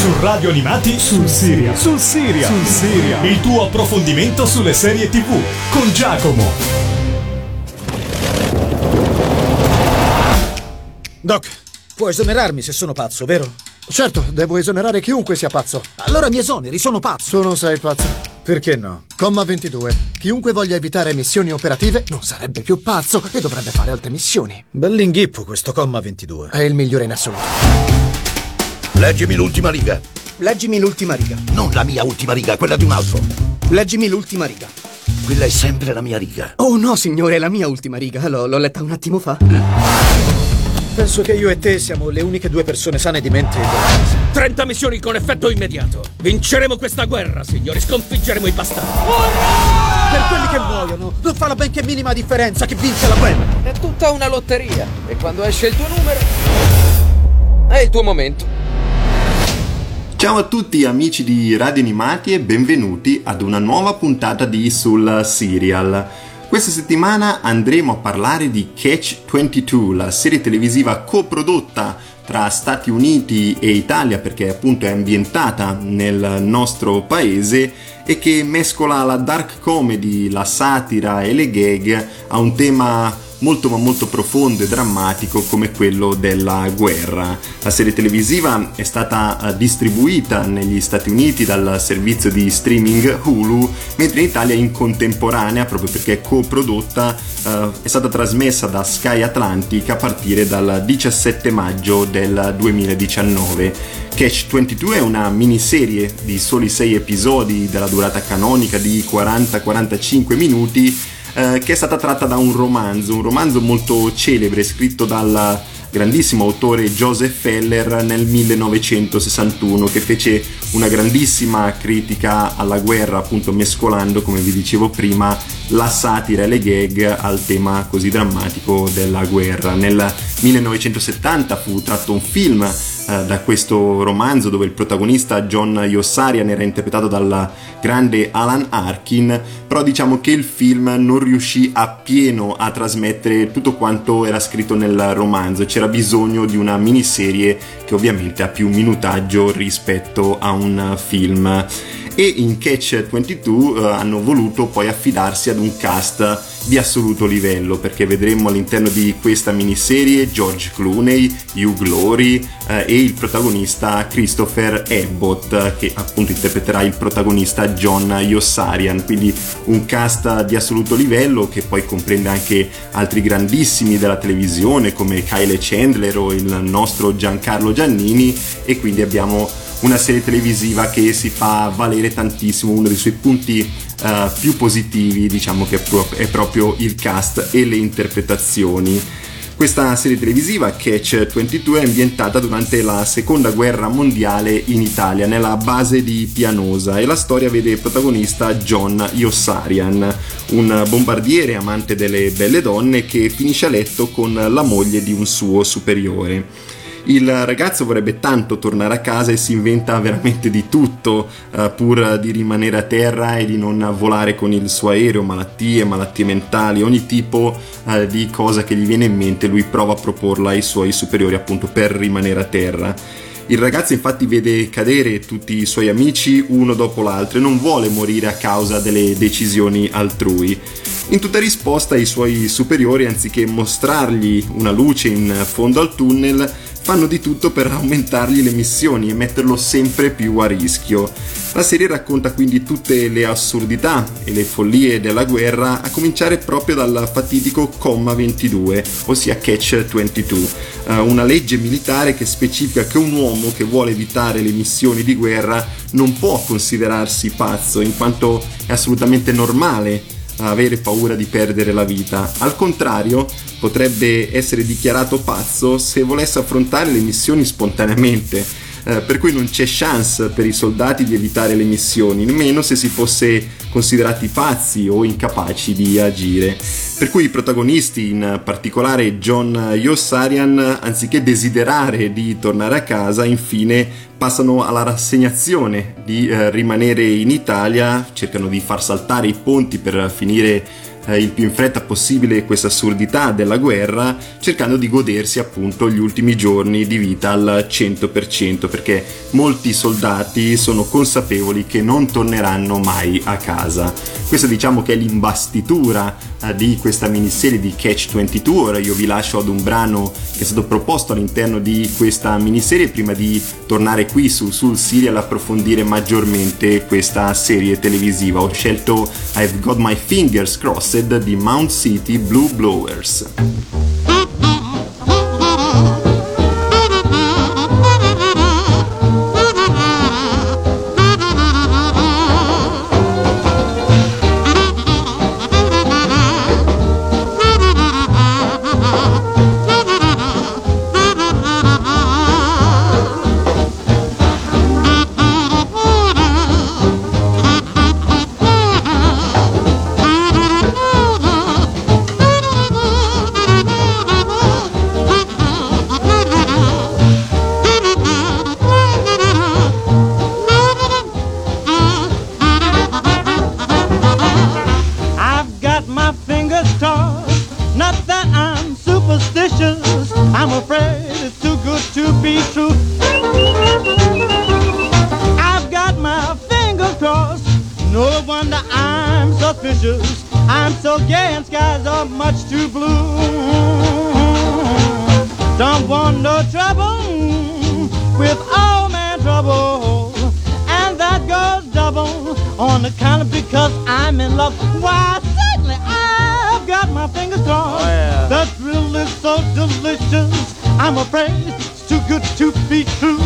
Su Radio Animati sul Siria. Sul Siria. Sul Siria. Il tuo approfondimento sulle serie TV con Giacomo. Doc, puoi esonerarmi se sono pazzo, vero? Certo, devo esonerare chiunque sia pazzo. Allora mi esoneri, sono pazzo. Tu non sei pazzo. Perché no? Comma 22. Chiunque voglia evitare missioni operative non sarebbe più pazzo e dovrebbe fare altre missioni. Bell'inghippo questo comma 22. È il migliore in assoluto. Leggimi l'ultima riga. Leggimi l'ultima riga. Non la mia ultima riga, quella di un altro. Leggimi l'ultima riga. Quella è sempre la mia riga. Oh no, signore, è la mia ultima riga. L'ho, l'ho letta un attimo fa. Penso che io e te siamo le uniche due persone sane di mente. 30 missioni con effetto immediato. Vinceremo questa guerra, signori. Sconfiggeremo i bastardi. Per quelli che muoiono, non fa la benché minima differenza che vince la guerra. È tutta una lotteria. E quando esce il tuo numero, è il tuo momento. Ciao a tutti amici di Radio Animati e benvenuti ad una nuova puntata di Sul Serial. Questa settimana andremo a parlare di Catch 22, la serie televisiva coprodotta tra Stati Uniti e Italia perché appunto è ambientata nel nostro paese e che mescola la dark comedy, la satira e le gag a un tema molto ma molto profondo e drammatico come quello della guerra. La serie televisiva è stata eh, distribuita negli Stati Uniti dal servizio di streaming Hulu, mentre in Italia in contemporanea, proprio perché è coprodotta, eh, è stata trasmessa da Sky Atlantic a partire dal 17 maggio del 2019. Catch 22 è una miniserie di soli 6 episodi della durata canonica di 40-45 minuti eh, che è stata tratta da un romanzo, un romanzo molto celebre scritto dal grandissimo autore Joseph Feller nel 1961 che fece una grandissima critica alla guerra appunto mescolando come vi dicevo prima la satira e le gag al tema così drammatico della guerra. Nel 1970 fu tratto un film eh, da questo romanzo dove il protagonista John Yossarian era interpretato dal grande Alan Arkin, però diciamo che il film non riuscì appieno a trasmettere tutto quanto era scritto nel romanzo, c'era bisogno di una miniserie che ovviamente ha più minutaggio rispetto a un film. E in Catch 22 eh, hanno voluto poi affidarsi ad un cast di assoluto livello perché vedremo all'interno di questa miniserie George Clooney, Hugh Glory eh, e il protagonista Christopher Abbott che appunto interpreterà il protagonista John Yossarian quindi un cast di assoluto livello che poi comprende anche altri grandissimi della televisione come Kyle Chandler o il nostro Giancarlo Giannini e quindi abbiamo una serie televisiva che si fa valere tantissimo, uno dei suoi punti uh, più positivi diciamo che è, pro- è proprio il cast e le interpretazioni. Questa serie televisiva, Catch 22, è ambientata durante la seconda guerra mondiale in Italia, nella base di Pianosa, e la storia vede protagonista John Yossarian, un bombardiere amante delle belle donne che finisce a letto con la moglie di un suo superiore il ragazzo vorrebbe tanto tornare a casa e si inventa veramente di tutto uh, pur di rimanere a terra e di non volare con il suo aereo, malattie, malattie mentali, ogni tipo uh, di cosa che gli viene in mente lui prova a proporla ai suoi superiori appunto per rimanere a terra. Il ragazzo infatti vede cadere tutti i suoi amici uno dopo l'altro e non vuole morire a causa delle decisioni altrui. In tutta risposta i suoi superiori, anziché mostrargli una luce in fondo al tunnel, fanno di tutto per aumentargli le missioni e metterlo sempre più a rischio. La serie racconta quindi tutte le assurdità e le follie della guerra, a cominciare proprio dal fatidico comma 22, ossia Catch 22, eh, una legge militare che specifica che un uomo che vuole evitare le missioni di guerra non può considerarsi pazzo, in quanto è assolutamente normale avere paura di perdere la vita. Al contrario, potrebbe essere dichiarato pazzo se volesse affrontare le missioni spontaneamente. Eh, per cui non c'è chance per i soldati di evitare le missioni, nemmeno se si fosse considerati pazzi o incapaci di agire. Per cui i protagonisti, in particolare John Yossarian, anziché desiderare di tornare a casa, infine passano alla rassegnazione di eh, rimanere in Italia, cercano di far saltare i ponti per finire eh, il più in fretta possibile questa assurdità della guerra, cercando di godersi appunto gli ultimi giorni di vita al 100%, perché molti soldati sono consapevoli che non torneranno mai a casa. Questa diciamo che è l'imbastitura eh, di questa miniserie di Catch 22, ora io vi lascio ad un brano che è stato proposto all'interno di questa miniserie prima di tornare qui su, sul serial approfondire maggiormente questa serie televisiva. Ho scelto I've Got My Fingers Crossed di Mount City Blue Blowers. Trouble with all man trouble. And that goes double on account of because I'm in love. Why, certainly I've got my fingers crossed. Oh, the thrill is so delicious. I'm afraid it's too good to be true.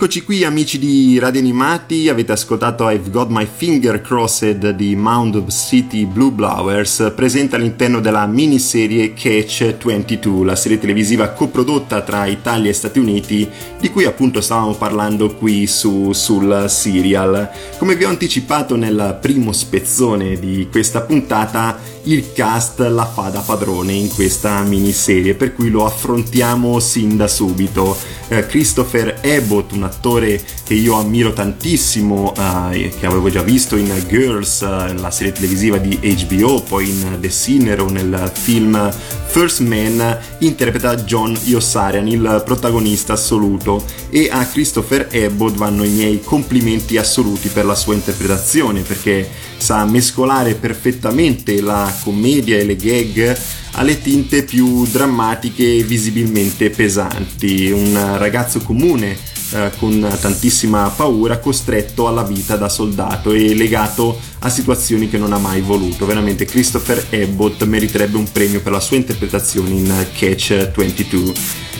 Rieccoci qui amici di Radio Animati, avete ascoltato I've Got My Finger Crossed di Mound City Blue Blowers, presente all'interno della miniserie Catch 22, la serie televisiva coprodotta tra Italia e Stati Uniti, di cui appunto stavamo parlando qui su, sul serial. Come vi ho anticipato nel primo spezzone di questa puntata, il cast la fa da padrone in questa miniserie, per cui lo affrontiamo sin da subito. Eh, Christopher Abbott, un attore che io ammiro tantissimo, eh, che avevo già visto in Girls, eh, la serie televisiva di HBO, poi in The Sinner o nel film First Man, interpreta John Yossarian, il protagonista assoluto, e a Christopher Abbott vanno i miei complimenti assoluti per la sua interpretazione, perché sa mescolare perfettamente la commedia e le gag alle tinte più drammatiche e visibilmente pesanti. Un ragazzo comune eh, con tantissima paura, costretto alla vita da soldato e legato a situazioni che non ha mai voluto. Veramente Christopher Abbott meriterebbe un premio per la sua interpretazione in Catch 22.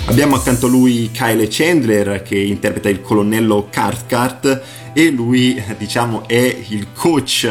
Abbiamo accanto a lui Kyle Chandler che interpreta il colonnello Cathcart e lui diciamo è il coach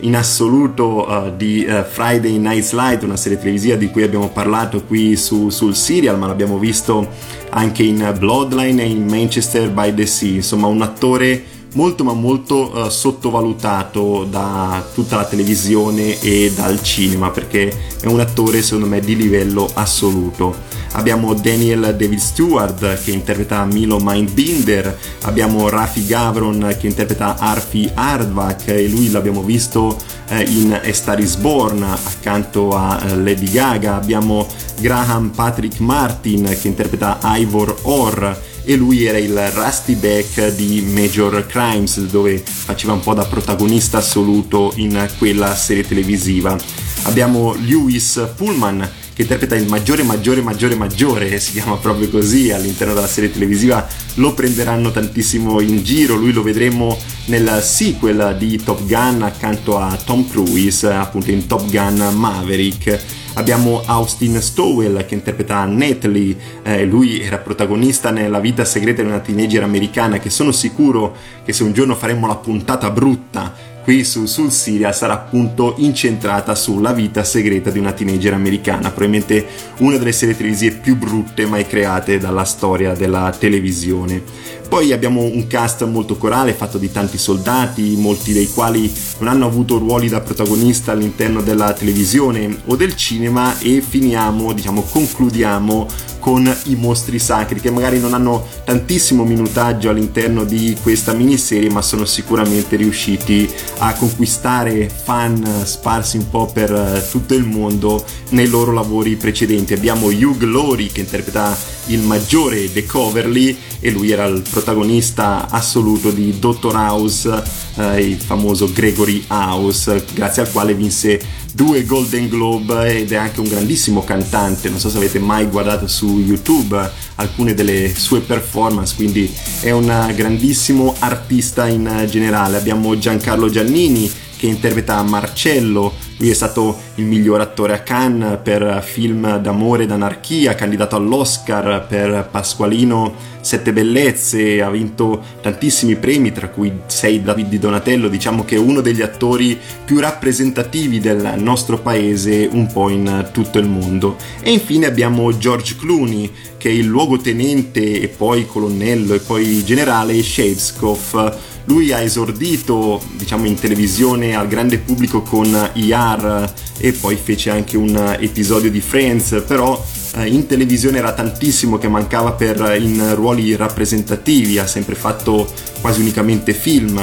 in assoluto uh, di uh, Friday Night Slide, una serie televisiva di cui abbiamo parlato qui su, sul serial, ma l'abbiamo visto anche in Bloodline e in Manchester by the Sea, insomma un attore molto ma molto uh, sottovalutato da tutta la televisione e dal cinema perché è un attore secondo me di livello assoluto. Abbiamo Daniel David Stewart che interpreta Milo Mindbinder, abbiamo Rafi Gavron che interpreta Arfi Hardback e lui l'abbiamo visto eh, in A Star is Born accanto a eh, Lady Gaga, abbiamo Graham Patrick Martin che interpreta Ivor Orr. E lui era il Rusty Beck di Major Crimes dove faceva un po' da protagonista assoluto in quella serie televisiva. Abbiamo Lewis Pullman che interpreta il maggiore, maggiore, maggiore, maggiore, si chiama proprio così all'interno della serie televisiva, lo prenderanno tantissimo in giro, lui lo vedremo nel sequel di Top Gun accanto a Tom Cruise, appunto in Top Gun Maverick. Abbiamo Austin Stowell che interpreta Natalie, eh, lui era protagonista nella vita segreta di una teenager americana che sono sicuro che se un giorno faremo la puntata brutta qui su Sul Siria sarà appunto incentrata sulla vita segreta di una teenager americana, probabilmente una delle serie televisive più brutte mai create dalla storia della televisione. Poi abbiamo un cast molto corale fatto di tanti soldati, molti dei quali non hanno avuto ruoli da protagonista all'interno della televisione o del cinema e finiamo, diciamo, concludiamo con i mostri sacri che magari non hanno tantissimo minutaggio all'interno di questa miniserie ma sono sicuramente riusciti a conquistare fan sparsi un po' per eh, tutto il mondo nei loro lavori precedenti. Abbiamo Hugh Laurie che interpreta il maggiore De Coverly e lui era il protagonista assoluto di Dr. House, eh, il famoso Gregory House, grazie al quale vinse due Golden Globe ed è anche un grandissimo cantante. Non so se avete mai guardato su YouTube alcune delle sue performance, quindi è un grandissimo artista in generale. Abbiamo Giancarlo Giannini che interpreta Marcello, lui è stato il miglior attore a Cannes per film d'amore ed anarchia, candidato all'Oscar per Pasqualino Sette Bellezze, ha vinto tantissimi premi, tra cui sei David di Donatello, diciamo che è uno degli attori più rappresentativi del nostro paese un po' in tutto il mondo. E infine abbiamo George Clooney, che è il luogotenente e poi colonnello e poi generale Shevskov lui ha esordito diciamo in televisione al grande pubblico con IR e poi fece anche un episodio di Friends però eh, in televisione era tantissimo che mancava per in ruoli rappresentativi ha sempre fatto quasi unicamente film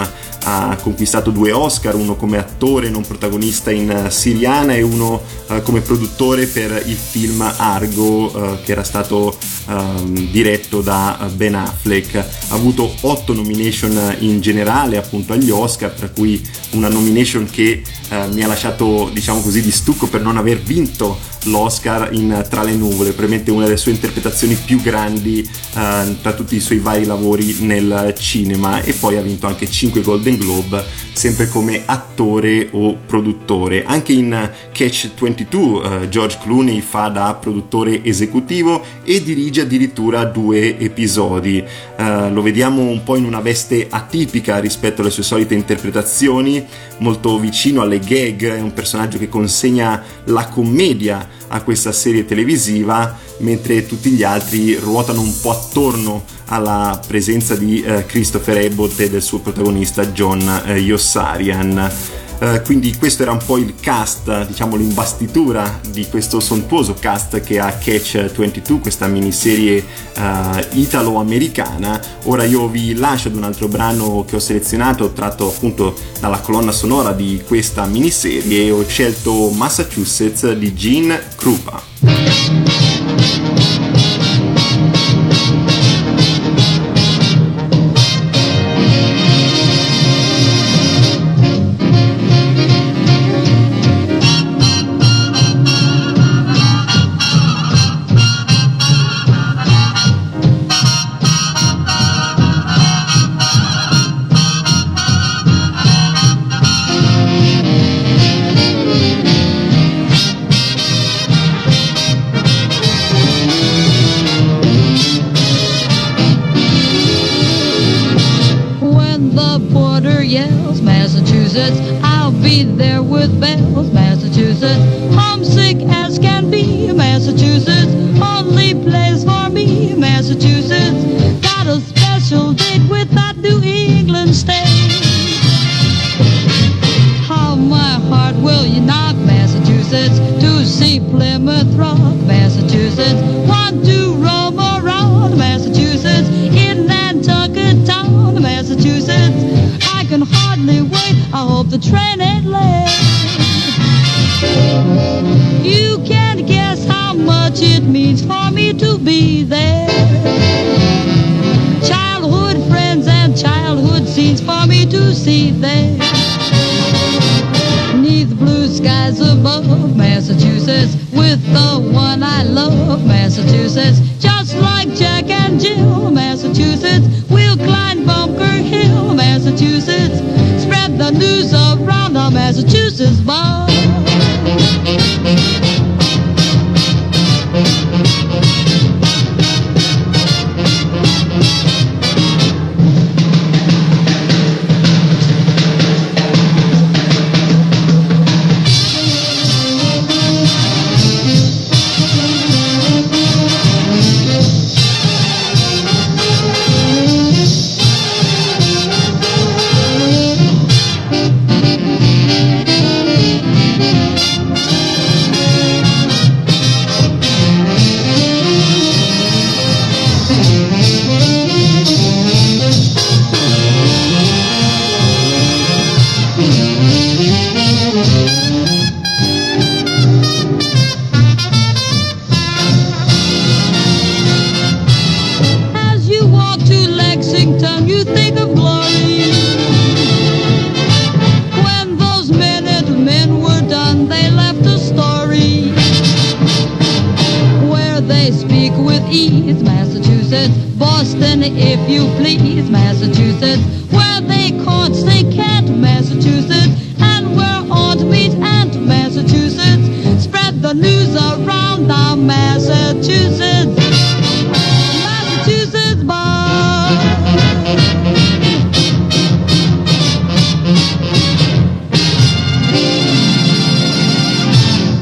ha conquistato due Oscar, uno come attore non protagonista in eh, Siriana e uno uh, come produttore per il film Argo uh, che era stato uh, diretto da Ben Affleck. Ha avuto otto nomination in generale appunto agli Oscar, tra cui una nomination che mi ha lasciato diciamo così di stucco per non aver vinto l'Oscar in Tra le nuvole, probabilmente una delle sue interpretazioni più grandi tra tutti i suoi vari lavori nel cinema e poi ha vinto anche 5 Golden Globe sempre come attore o produttore. Anche in Catch 22 eh, George Clooney fa da produttore esecutivo e dirige addirittura due episodi. Eh, lo vediamo un po' in una veste atipica rispetto alle sue solite interpretazioni, molto vicino alle gag, è un personaggio che consegna la commedia a questa serie televisiva, mentre tutti gli altri ruotano un po' attorno alla presenza di eh, Christopher Abbott e del suo protagonista John eh, Yossarian. Uh, quindi questo era un po' il cast, diciamo l'imbastitura di questo sontuoso cast che ha Catch 22, questa miniserie uh, italo-americana. Ora io vi lascio ad un altro brano che ho selezionato, tratto appunto dalla colonna sonora di questa miniserie ho scelto Massachusetts di Gene Krupa.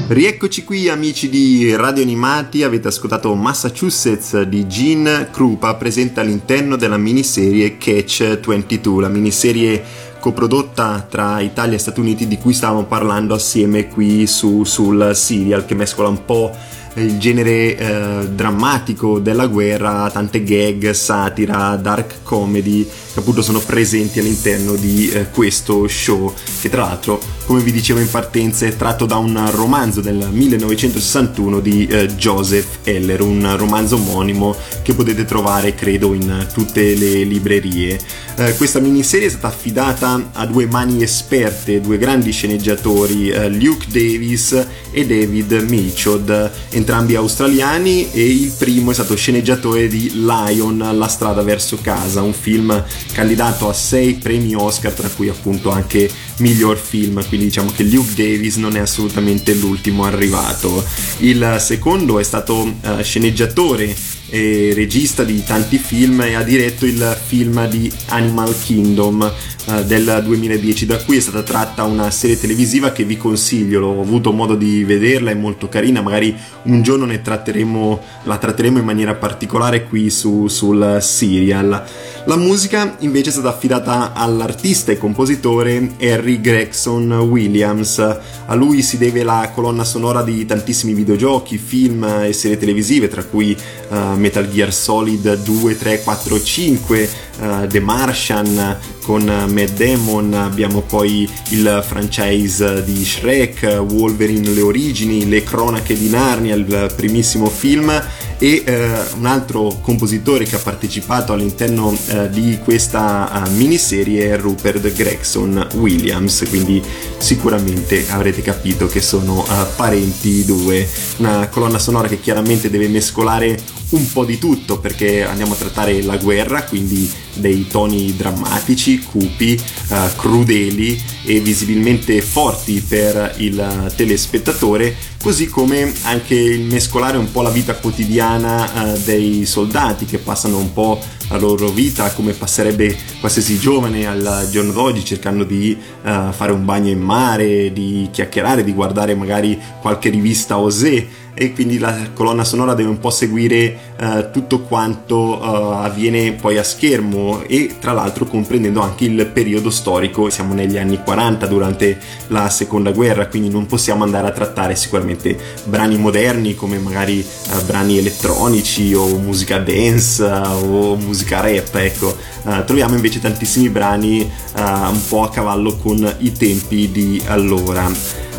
Rieccoci qui amici di Radio Animati, avete ascoltato Massachusetts di Gene Krupa presente all'interno della miniserie Catch 22, la miniserie coprodotta tra Italia e Stati Uniti di cui stavamo parlando assieme qui su, sul serial che mescola un po' il genere eh, drammatico della guerra, tante gag, satira, dark comedy che appunto sono presenti all'interno di eh, questo show che tra l'altro come vi dicevo in partenza è tratto da un romanzo del 1961 di eh, Joseph Heller, un romanzo omonimo che potete trovare credo in tutte le librerie. Eh, questa miniserie è stata affidata a due mani esperte, due grandi sceneggiatori, eh, Luke Davis e David Mitchell, entrambi australiani e il primo è stato sceneggiatore di Lion, La strada verso casa, un film candidato a sei premi Oscar, tra cui appunto anche miglior film, quindi diciamo che Luke Davis non è assolutamente l'ultimo arrivato. Il secondo è stato eh, sceneggiatore e regista di tanti film e ha diretto il film di Animal Kingdom eh, del 2010 da cui è stata tratta una serie televisiva che vi consiglio. L'ho avuto modo di vederla è molto carina. Magari un giorno tratteremo la tratteremo in maniera particolare qui su, sul serial la musica invece è stata affidata all'artista e compositore Harry Gregson Williams. A lui si deve la colonna sonora di tantissimi videogiochi film e serie televisive tra cui uh, Metal Gear Solid 2, 3, 4, 5, uh, The Martian con Matt Damon, abbiamo poi il franchise di Shrek, Wolverine le origini, le cronache di Narnia, il primissimo film e eh, un altro compositore che ha partecipato all'interno eh, di questa uh, miniserie è Rupert Gregson Williams, quindi sicuramente avrete capito che sono uh, parenti i due, una colonna sonora che chiaramente deve mescolare un po' di tutto perché andiamo a trattare la guerra, quindi dei toni drammatici, cupi, uh, crudeli e visibilmente forti per il telespettatore, così come anche il mescolare un po' la vita quotidiana uh, dei soldati che passano un po' la loro vita come passerebbe qualsiasi giovane al giorno d'oggi cercando di uh, fare un bagno in mare, di chiacchierare, di guardare magari qualche rivista osè e quindi la colonna sonora deve un po' seguire uh, tutto quanto uh, avviene poi a schermo e tra l'altro comprendendo anche il periodo storico. Siamo negli anni 40 durante la seconda guerra quindi non possiamo andare a trattare sicuramente brani moderni come magari uh, brani elettronici o musica dance o musica rap ecco. Troviamo invece tantissimi brani un po' a cavallo con i tempi di allora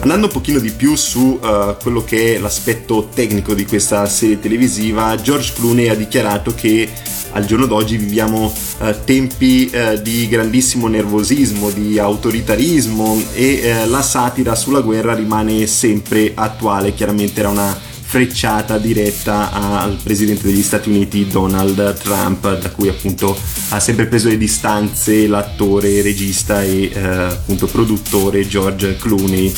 Andando un pochino di più su uh, quello che è l'aspetto tecnico di questa serie televisiva, George Clooney ha dichiarato che al giorno d'oggi viviamo eh, tempi eh, di grandissimo nervosismo, di autoritarismo e la satira sulla guerra rimane sempre attuale, chiaramente era una frecciata diretta al presidente degli Stati Uniti Donald Trump, da cui appunto ha sempre preso le distanze l'attore, regista e eh, appunto produttore George Clooney.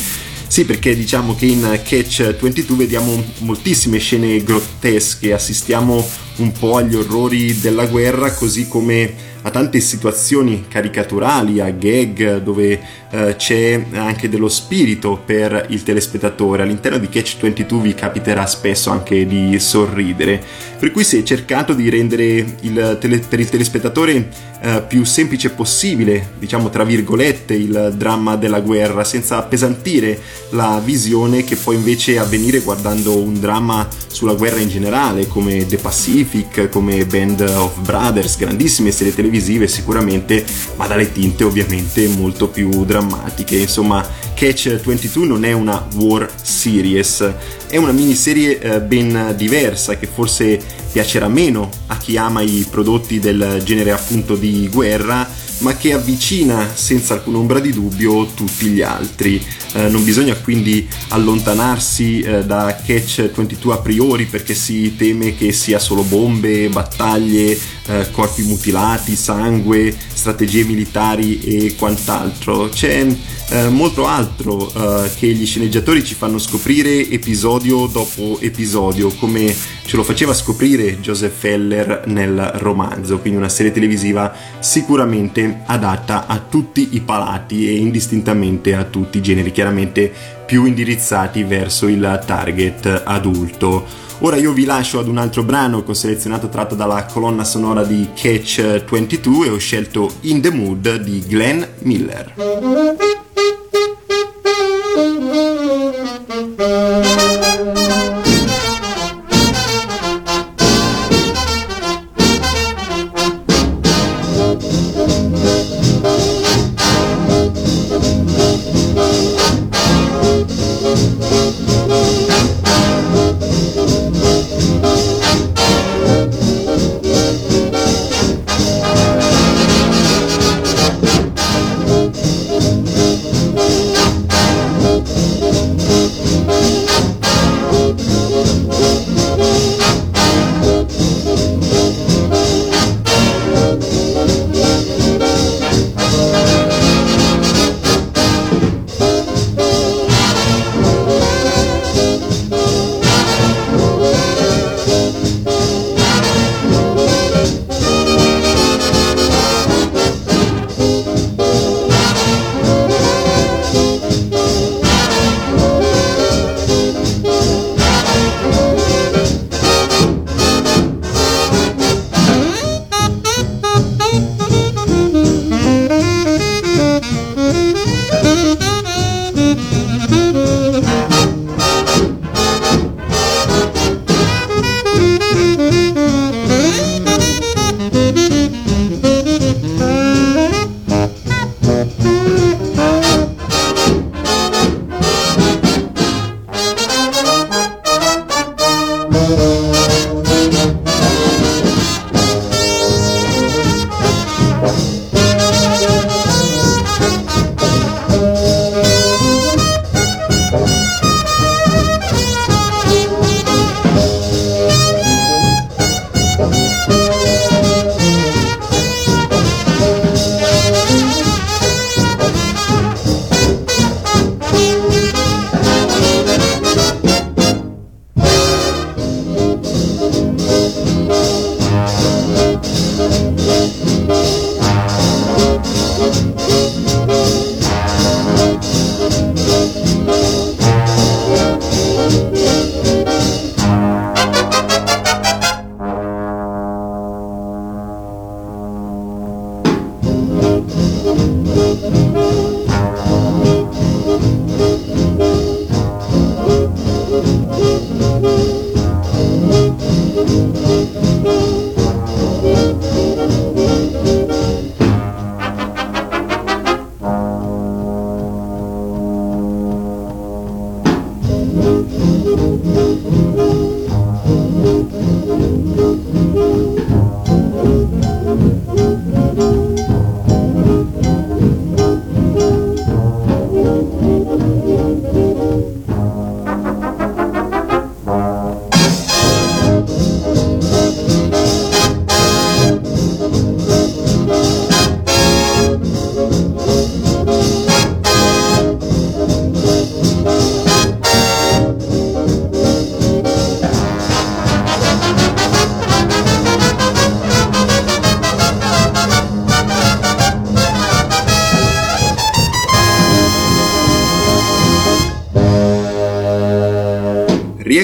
Sì, perché diciamo che in Catch 22 vediamo moltissime scene grottesche, assistiamo un po' agli orrori della guerra, così come a tante situazioni caricaturali, a gag dove eh, c'è anche dello spirito per il telespettatore. All'interno di Catch 22 vi capiterà spesso anche di sorridere, per cui si è cercato di rendere il tele- per il telespettatore eh, più semplice possibile, diciamo tra virgolette, il dramma della guerra, senza appesantire la visione che può invece avvenire guardando un dramma sulla guerra in generale, come The Pacific, come Band of Brothers, grandissime serie televisive sicuramente, ma dalle tinte ovviamente molto più drammatiche. Insomma, Catch 22 non è una war series, è una miniserie eh, ben diversa che forse piacerà meno a chi ama i prodotti del genere appunto di guerra, ma che avvicina senza alcuna ombra di dubbio tutti gli altri. Eh, non bisogna quindi allontanarsi eh, da Catch 22 a priori perché si teme che sia solo bombe, battaglie, eh, corpi mutilati, sangue, strategie militari e quant'altro. C'è eh, molto altro eh, che gli sceneggiatori ci fanno scoprire episodio dopo episodio, come ce lo faceva scoprire Joseph Heller nel romanzo, quindi una serie televisiva sicuramente adatta a tutti i palati e indistintamente a tutti i generi, chiaramente più indirizzati verso il target adulto. Ora io vi lascio ad un altro brano che ho selezionato tratto dalla colonna sonora di Catch 22 e ho scelto In the Mood di Glenn Miller.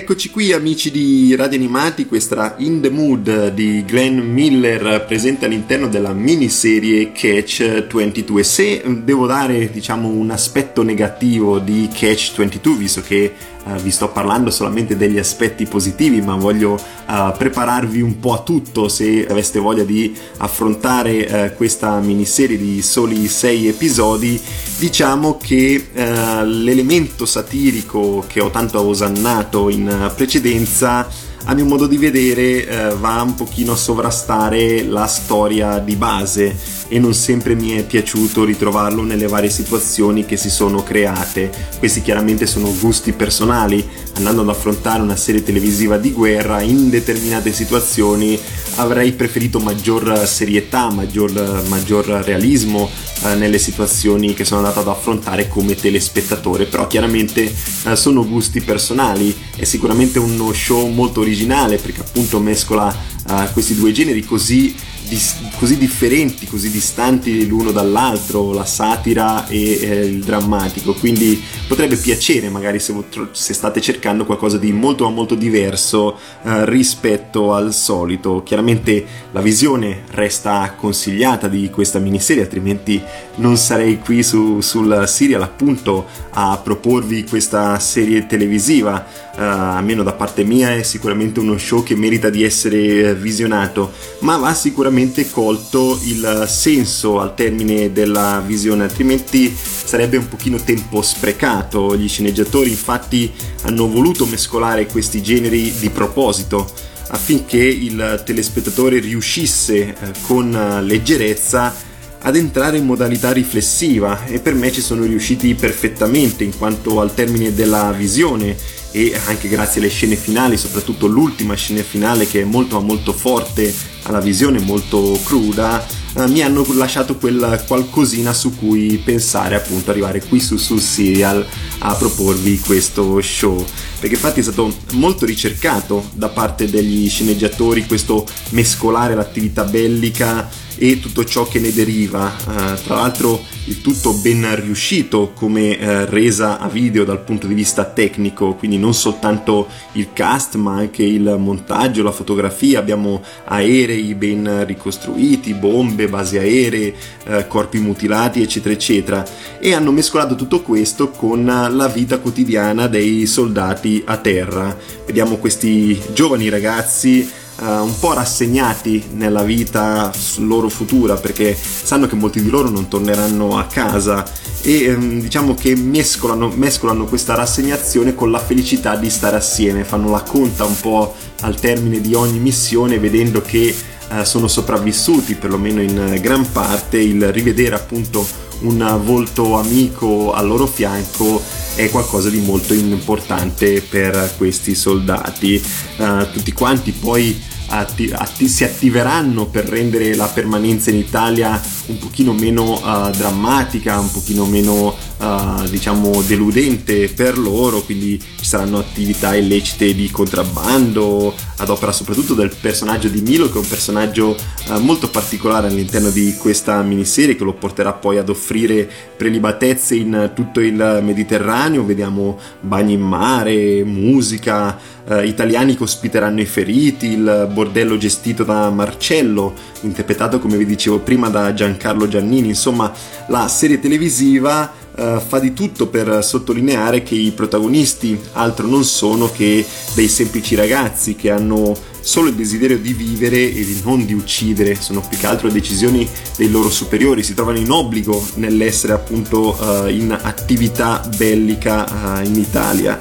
Rieccoci qui amici di Radio Animati, questa In the Mood di Glenn Miller presente all'interno della miniserie Catch 22 e se devo dare diciamo un aspetto negativo di Catch 22 visto che Uh, vi sto parlando solamente degli aspetti positivi, ma voglio uh, prepararvi un po' a tutto se aveste voglia di affrontare uh, questa miniserie di soli sei episodi. Diciamo che l'elemento satirico che ho tanto osannato in precedenza a mio modo di vedere eh, va un pochino a sovrastare la storia di base e non sempre mi è piaciuto ritrovarlo nelle varie situazioni che si sono create. Questi chiaramente sono gusti personali, andando ad affrontare una serie televisiva di guerra in determinate situazioni avrei preferito maggior serietà, maggior, maggior realismo eh, nelle situazioni che sono andato ad affrontare come telespettatore, però chiaramente eh, sono gusti personali, è sicuramente uno show molto originale perché appunto mescola eh, questi due generi così dis- così differenti, così distanti l'uno dall'altro, la satira e eh, il drammatico, quindi potrebbe piacere magari se, se, state cercando qualcosa di molto molto diverso eh, rispetto al solito. Chiaramente la visione resta consigliata di questa miniserie, altrimenti non sarei qui su, sul serial appunto a proporvi questa serie televisiva, uh, almeno da parte mia è sicuramente uno show che merita di essere visionato, ma va sicuramente colto il senso al termine della visione, altrimenti sarebbe un pochino tempo sprecato. Gli sceneggiatori infatti hanno voluto mescolare questi generi di proposito affinché il telespettatore riuscisse eh, con leggerezza ad entrare in modalità riflessiva e per me ci sono riusciti perfettamente in quanto al termine della visione e anche grazie alle scene finali, soprattutto l'ultima scena finale che è molto molto forte, alla visione molto cruda, eh, mi hanno lasciato quel qualcosina su cui pensare appunto arrivare qui su sul serial a proporvi questo show. Perché infatti è stato molto ricercato da parte degli sceneggiatori questo mescolare l'attività bellica e tutto ciò che ne deriva. Uh, tra l'altro il tutto ben riuscito come uh, resa a video dal punto di vista tecnico, quindi non soltanto il cast ma anche il montaggio, la fotografia, abbiamo aerei ben ricostruiti, bombe, basi aeree, uh, corpi mutilati eccetera eccetera e hanno mescolato tutto questo con la vita quotidiana dei soldati a terra. Vediamo questi giovani ragazzi uh, un po' rassegnati nella vita loro futura perché sanno che molti di loro non torneranno a casa e um, diciamo che mescolano, mescolano questa rassegnazione con la felicità di stare assieme, fanno la conta un po' al termine di ogni missione vedendo che uh, sono sopravvissuti perlomeno in gran parte, il rivedere appunto un volto amico al loro fianco è qualcosa di molto importante per questi soldati. Uh, tutti quanti poi atti- atti- si attiveranno per rendere la permanenza in Italia un pochino meno uh, drammatica, un pochino meno uh, diciamo deludente per loro, quindi ci saranno attività illecite di contrabbando ad opera soprattutto del personaggio di Milo che è un personaggio uh, molto particolare all'interno di questa miniserie che lo porterà poi ad offrire prelibatezze in tutto il Mediterraneo, vediamo bagni in mare, musica, italiani che ospiteranno i feriti, il bordello gestito da Marcello, interpretato come vi dicevo prima da Giancarlo Giannini, insomma la serie televisiva uh, fa di tutto per sottolineare che i protagonisti altro non sono che dei semplici ragazzi che hanno solo il desiderio di vivere e di non di uccidere, sono più che altro decisioni dei loro superiori, si trovano in obbligo nell'essere appunto uh, in attività bellica uh, in Italia.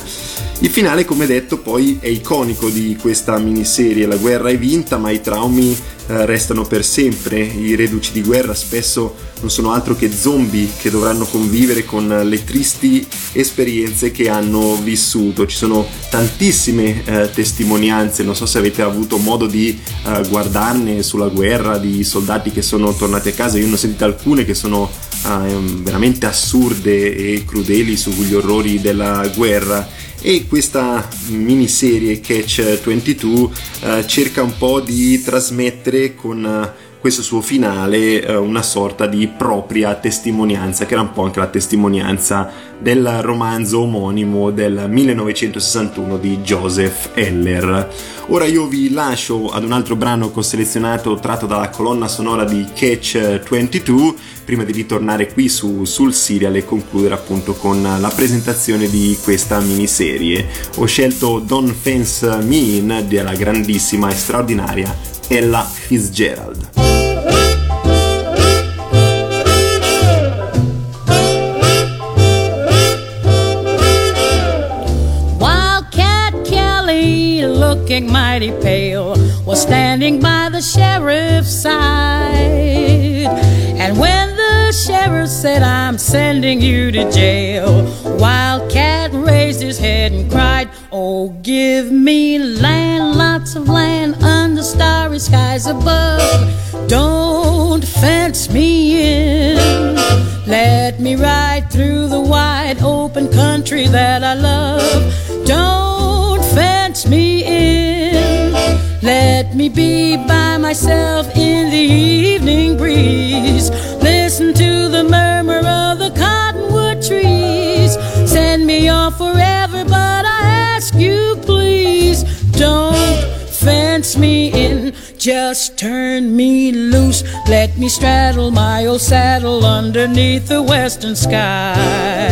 Il finale, come detto, poi è iconico di questa miniserie. La guerra è vinta, ma i traumi eh, restano per sempre. I reduci di guerra spesso non sono altro che zombie che dovranno convivere con le tristi esperienze che hanno vissuto. Ci sono tantissime eh, testimonianze, non so se avete avuto modo di eh, guardarne sulla guerra, di soldati che sono tornati a casa. Io ne ho sentite alcune che sono eh, veramente assurde e crudeli sugli orrori della guerra e questa miniserie Catch 22 eh, cerca un po' di trasmettere con eh, questo suo finale eh, una sorta di propria testimonianza, che era un po' anche la testimonianza del romanzo omonimo del 1961 di Joseph Heller. Ora io vi lascio ad un altro brano che ho selezionato tratto dalla colonna sonora di Catch 22 prima di ritornare qui su, sul serial e concludere appunto con la presentazione di questa miniserie. Ho scelto Don't Fence Me In della grandissima e straordinaria Ella Fitzgerald. Looking mighty pale, was standing by the sheriff's side. You to jail, Wildcat raised his head and cried, Oh, give me land, lots of land under starry skies above. Don't fence me in. Let me ride through the wide open country that I love. Don't fence me in. Let me be by myself in the evening breeze. Listen to the murmur of the cottonwood trees. Send me off forever, but I ask you, please, don't fence me in. Just turn me loose. Let me straddle my old saddle underneath the western skies.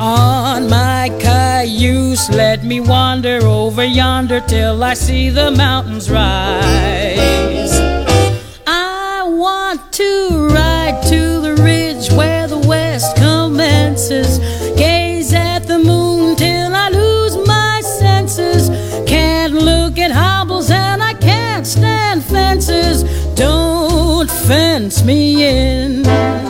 On my cayuse, let me wander over yonder till I see the mountains rise. Want to ride to the ridge where the west commences. Gaze at the moon till I lose my senses. Can't look at hobbles and I can't stand fences. Don't fence me in.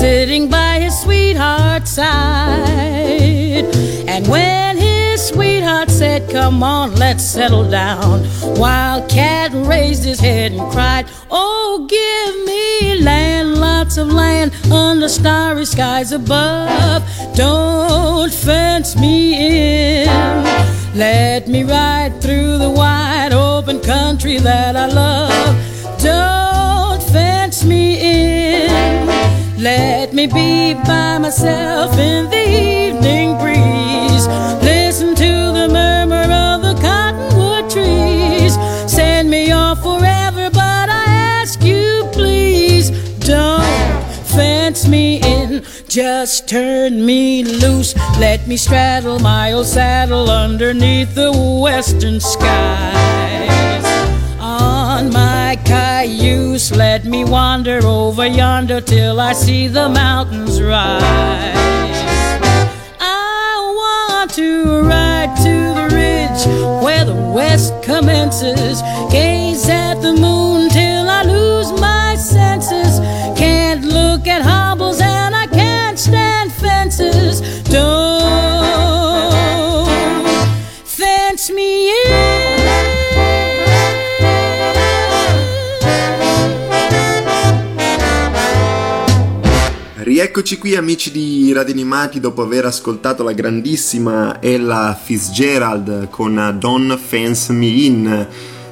Sitting by his sweetheart's side. And when his sweetheart said, Come on, let's settle down, Wildcat raised his head and cried, Oh, give me land, lots of land under starry skies above. Don't fence me in. Let me ride through the wide open country that I love. Don't Let me be by myself in the evening breeze. Listen to the murmur of the cottonwood trees. Send me off forever, but I ask you, please, don't fence me in. Just turn me loose. Let me straddle my old saddle underneath the western skies. On my cayuse, let me wander over yonder till I see the mountains rise. I want to ride to the ridge where the west commences. Gaze at the moon till I lose my senses. Can't look at hobbles and I can't stand fences. Don't Rieccoci qui amici di Radio Animati dopo aver ascoltato la grandissima Ella Fitzgerald con Don't Fence Me In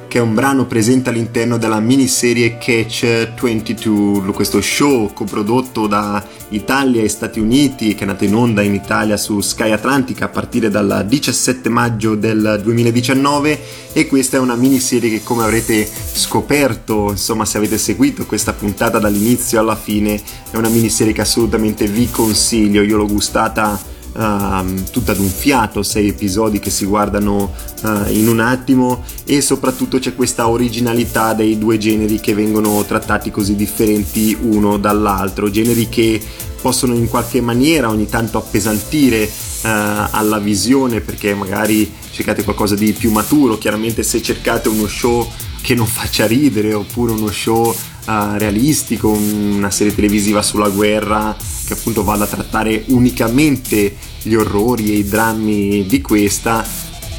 che è un brano presente all'interno della miniserie Catch 22, questo show coprodotto da Italia e Stati Uniti che è nato in onda in Italia su Sky Atlantica a partire dal 17 maggio del 2019 e questa è una miniserie che come avrete scoperto, insomma se avete seguito questa puntata dall'inizio alla fine, è una miniserie che assolutamente vi consiglio, io l'ho gustata Uh, tutta ad un fiato, sei episodi che si guardano uh, in un attimo e soprattutto c'è questa originalità dei due generi che vengono trattati così differenti uno dall'altro, generi che possono in qualche maniera ogni tanto appesantire uh, alla visione perché magari cercate qualcosa di più maturo, chiaramente se cercate uno show che non faccia ridere oppure uno show realistico, una serie televisiva sulla guerra che appunto vada a trattare unicamente gli orrori e i drammi di questa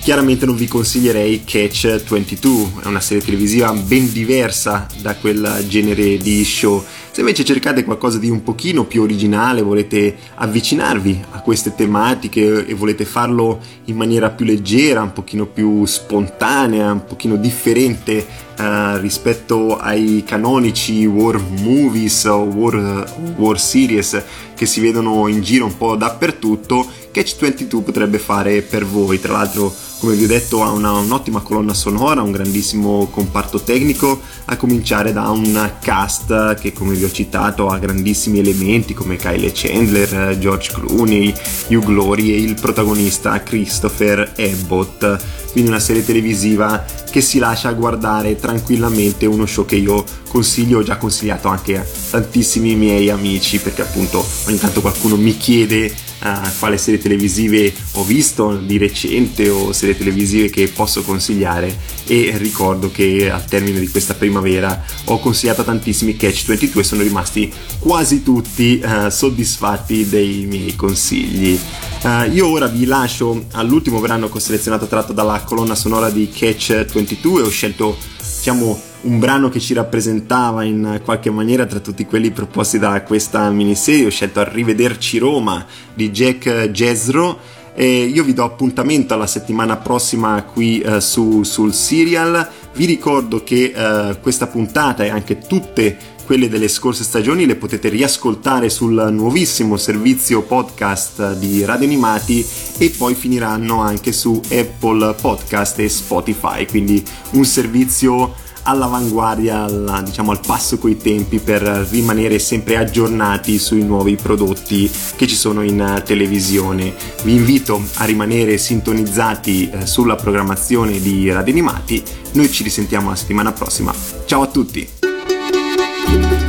chiaramente non vi consiglierei Catch 22, è una serie televisiva ben diversa da quel genere di show. Se invece cercate qualcosa di un pochino più originale, volete avvicinarvi a queste tematiche e volete farlo in maniera più leggera, un pochino più spontanea, un pochino differente uh, rispetto ai canonici war movies o war, war series che si vedono in giro un po' dappertutto, Catch 22 potrebbe fare per voi. Tra l'altro, come vi ho detto, ha una, un'ottima colonna sonora, un grandissimo comparto tecnico, a cominciare da un cast che, come vi ho citato, ha grandissimi elementi come Kyle Chandler, George Clooney, Hugh Glory e il protagonista Christopher Abbott. Quindi una serie televisiva che si lascia guardare tranquillamente, uno show che io consiglio, ho già consigliato anche a tantissimi miei amici perché appunto ogni tanto qualcuno mi chiede uh, quale serie televisive ho visto di recente o serie televisive che posso consigliare e ricordo che al termine di questa primavera ho consigliato tantissimi Catch 22 e sono rimasti quasi tutti uh, soddisfatti dei miei consigli. Uh, io ora vi lascio all'ultimo brano che ho selezionato tratto dalla colonna sonora di Catch 22 e ho scelto diciamo un brano che ci rappresentava in qualche maniera tra tutti quelli proposti da questa miniserie. Ho scelto Arrivederci Roma di Jack Jezro. E io vi do appuntamento alla settimana prossima qui uh, su, sul serial. Vi ricordo che uh, questa puntata e anche tutte quelle delle scorse stagioni le potete riascoltare sul nuovissimo servizio podcast di Radio Animati e poi finiranno anche su Apple Podcast e Spotify, quindi un servizio all'avanguardia, alla, diciamo al passo coi tempi per rimanere sempre aggiornati sui nuovi prodotti che ci sono in televisione. Vi invito a rimanere sintonizzati eh, sulla programmazione di Radio Animati. Noi ci risentiamo la settimana prossima. Ciao a tutti!